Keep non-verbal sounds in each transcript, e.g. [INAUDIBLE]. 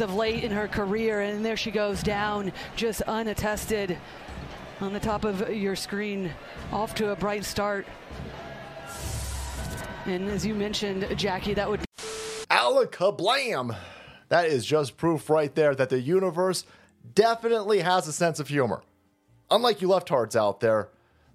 of late in her career, and there she goes down, just unattested on the top of your screen, off to a bright start. And as you mentioned, Jackie, that would be. Alakablam! That is just proof right there that the universe definitely has a sense of humor. Unlike you left leftards out there,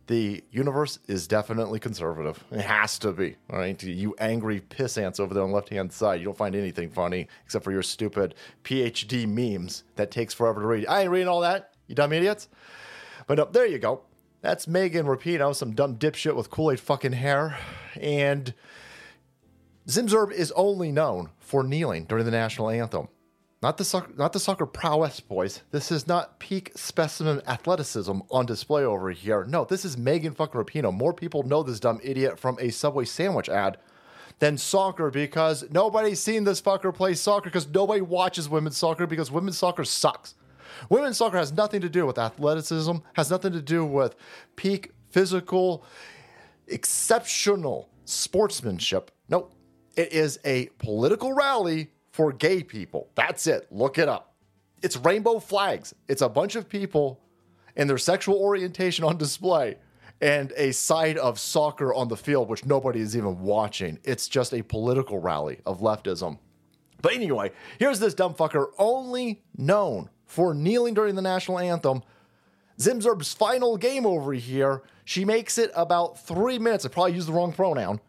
the universe is definitely conservative. It has to be. All right. You angry piss ants over there on the left hand side. You don't find anything funny except for your stupid PhD memes that takes forever to read. I ain't reading all that, you dumb idiots. But no, there you go. That's Megan Rapinoe, some dumb dipshit with Kool Aid fucking hair. And Zimzerb is only known for kneeling during the national anthem. Not the soccer, not the soccer prowess, boys. This is not peak specimen athleticism on display over here. No, this is Megan fucking Rapinoe. More people know this dumb idiot from a Subway sandwich ad than soccer because nobody's seen this fucker play soccer because nobody watches women's soccer because women's soccer sucks. Women's soccer has nothing to do with athleticism, has nothing to do with peak physical, exceptional sportsmanship. No, it is a political rally for gay people. That's it. Look it up. It's rainbow flags. It's a bunch of people and their sexual orientation on display and a side of soccer on the field, which nobody is even watching. It's just a political rally of leftism. But anyway, here's this dumb fucker only known for kneeling during the national anthem. Zimzerb's final game over here, she makes it about three minutes. I probably used the wrong pronoun.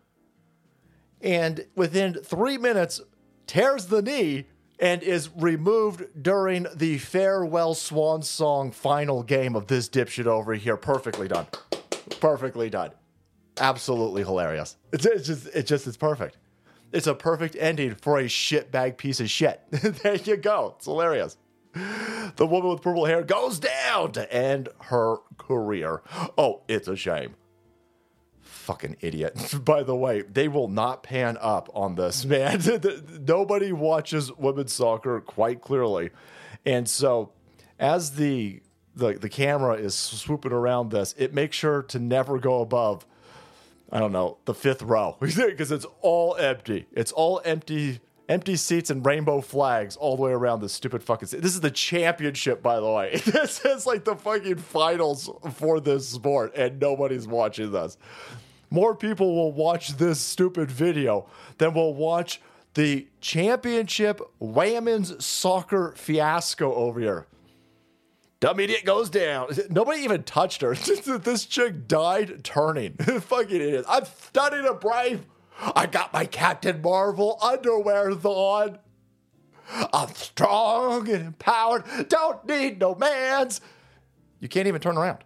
And within three minutes, tears the knee and is removed during the farewell swan song final game of this dipshit over here. Perfectly done. Perfectly done. Absolutely hilarious. It's, it's just it's just it's perfect. It's a perfect ending for a shitbag piece of shit. [LAUGHS] there you go. It's hilarious. The woman with purple hair goes down to end her career. Oh, it's a shame fucking idiot. [LAUGHS] By the way, they will not pan up on this, [LAUGHS] man. [LAUGHS] Nobody watches women's soccer quite clearly. And so as the the, the camera is swooping around this, it makes sure to never go above I don't know, the fifth row because it's all empty. It's all empty empty seats and rainbow flags all the way around this stupid fucking this is the championship by the way this is like the fucking finals for this sport and nobody's watching this more people will watch this stupid video than will watch the championship women's soccer fiasco over here. Dumb idiot goes down. [LAUGHS] Nobody even touched her. [LAUGHS] this chick died turning. [LAUGHS] Fucking idiot. I'm studying a brave. I got my Captain Marvel underwear on. I'm strong and empowered. Don't need no mans. You can't even turn around.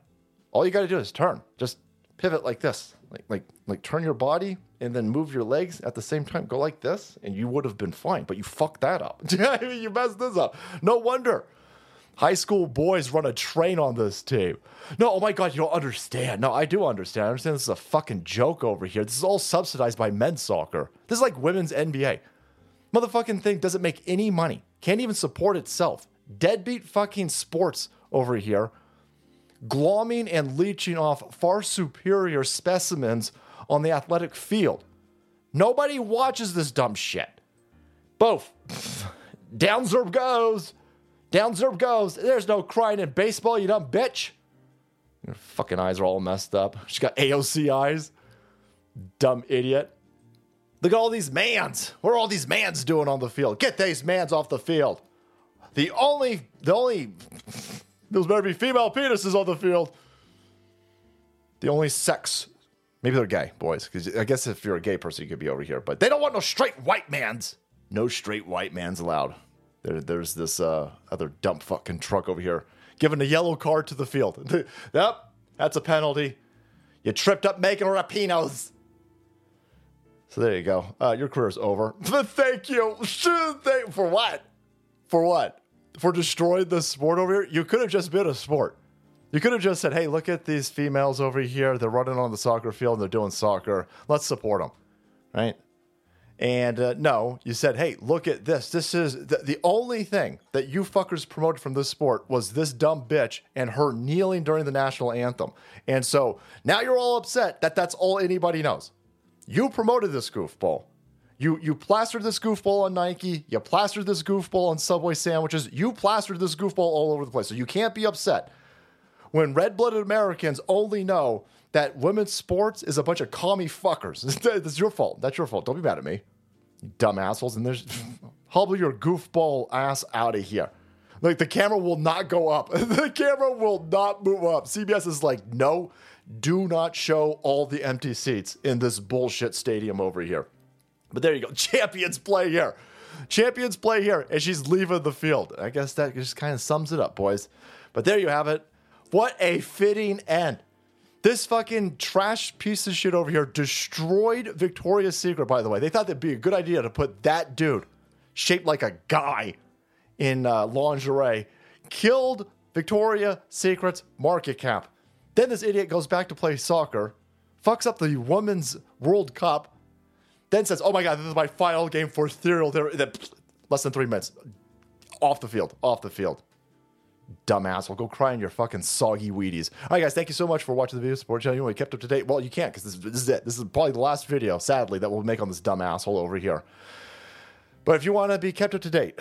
All you got to do is turn. Just pivot like this like like like turn your body and then move your legs at the same time. Go like this, and you would have been fine. But you fucked that up. [LAUGHS] You messed this up. No wonder. High school boys run a train on this team. No, oh my god, you don't understand. No, I do understand. I understand this is a fucking joke over here. This is all subsidized by men's soccer. This is like women's NBA. Motherfucking thing doesn't make any money. Can't even support itself. Deadbeat fucking sports over here glomming and leeching off far superior specimens on the athletic field. Nobody watches this dumb shit. Both. [LAUGHS] Down Zerb goes. Down Zerb goes. There's no crying in baseball, you dumb bitch. Your fucking eyes are all messed up. [LAUGHS] She's got AOC eyes. Dumb idiot. Look at all these mans. What are all these mans doing on the field? Get these mans off the field. The only, the only there's better be female penises on the field. The only sex, maybe they're gay, boys. Because I guess if you're a gay person, you could be over here. But they don't want no straight white mans. No straight white mans allowed. There, there's this uh, other dump fucking truck over here giving a yellow card to the field. [LAUGHS] yep, that's a penalty. You tripped up Megan Rapinoe's. So there you go. Uh, your career's over. [LAUGHS] Thank you. [LAUGHS] Thank, For what? For what? For destroying the sport over here, you could have just been a sport. You could have just said, "Hey, look at these females over here. They're running on the soccer field. and They're doing soccer. Let's support them." Right? And uh, no, you said, "Hey, look at this. This is the, the only thing that you fuckers promoted from this sport was this dumb bitch and her kneeling during the national anthem." And so now you're all upset that that's all anybody knows. You promoted this goofball. You you plastered this goofball on Nike. You plastered this goofball on Subway sandwiches. You plastered this goofball all over the place. So you can't be upset when red-blooded Americans only know that women's sports is a bunch of commie fuckers. [LAUGHS] That's your fault. That's your fault. Don't be mad at me, you dumb assholes. And there's [LAUGHS] hobble your goofball ass out of here. Like the camera will not go up. [LAUGHS] the camera will not move up. CBS is like, no, do not show all the empty seats in this bullshit stadium over here. But there you go. [LAUGHS] Champions play here. Champions play here. And she's leaving the field. I guess that just kind of sums it up, boys. But there you have it. What a fitting end. This fucking trash piece of shit over here destroyed Victoria's Secret, by the way. They thought that'd be a good idea to put that dude, shaped like a guy, in uh, lingerie, killed Victoria's Secret's market cap. Then this idiot goes back to play soccer, fucks up the Women's World Cup, then says, "Oh my god, this is my final game for Serial." Then less than three minutes, off the field, off the field. Dumbass, will go cry in your fucking soggy Wheaties. All right, guys, thank you so much for watching the video. Support channel. You want to kept up to date? Well, you can't because this, this is it. This is probably the last video, sadly, that we'll make on this dumb asshole over here. But if you want to be kept up to date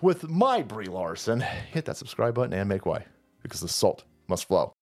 with my Brie Larson, hit that subscribe button and make way because the salt must flow.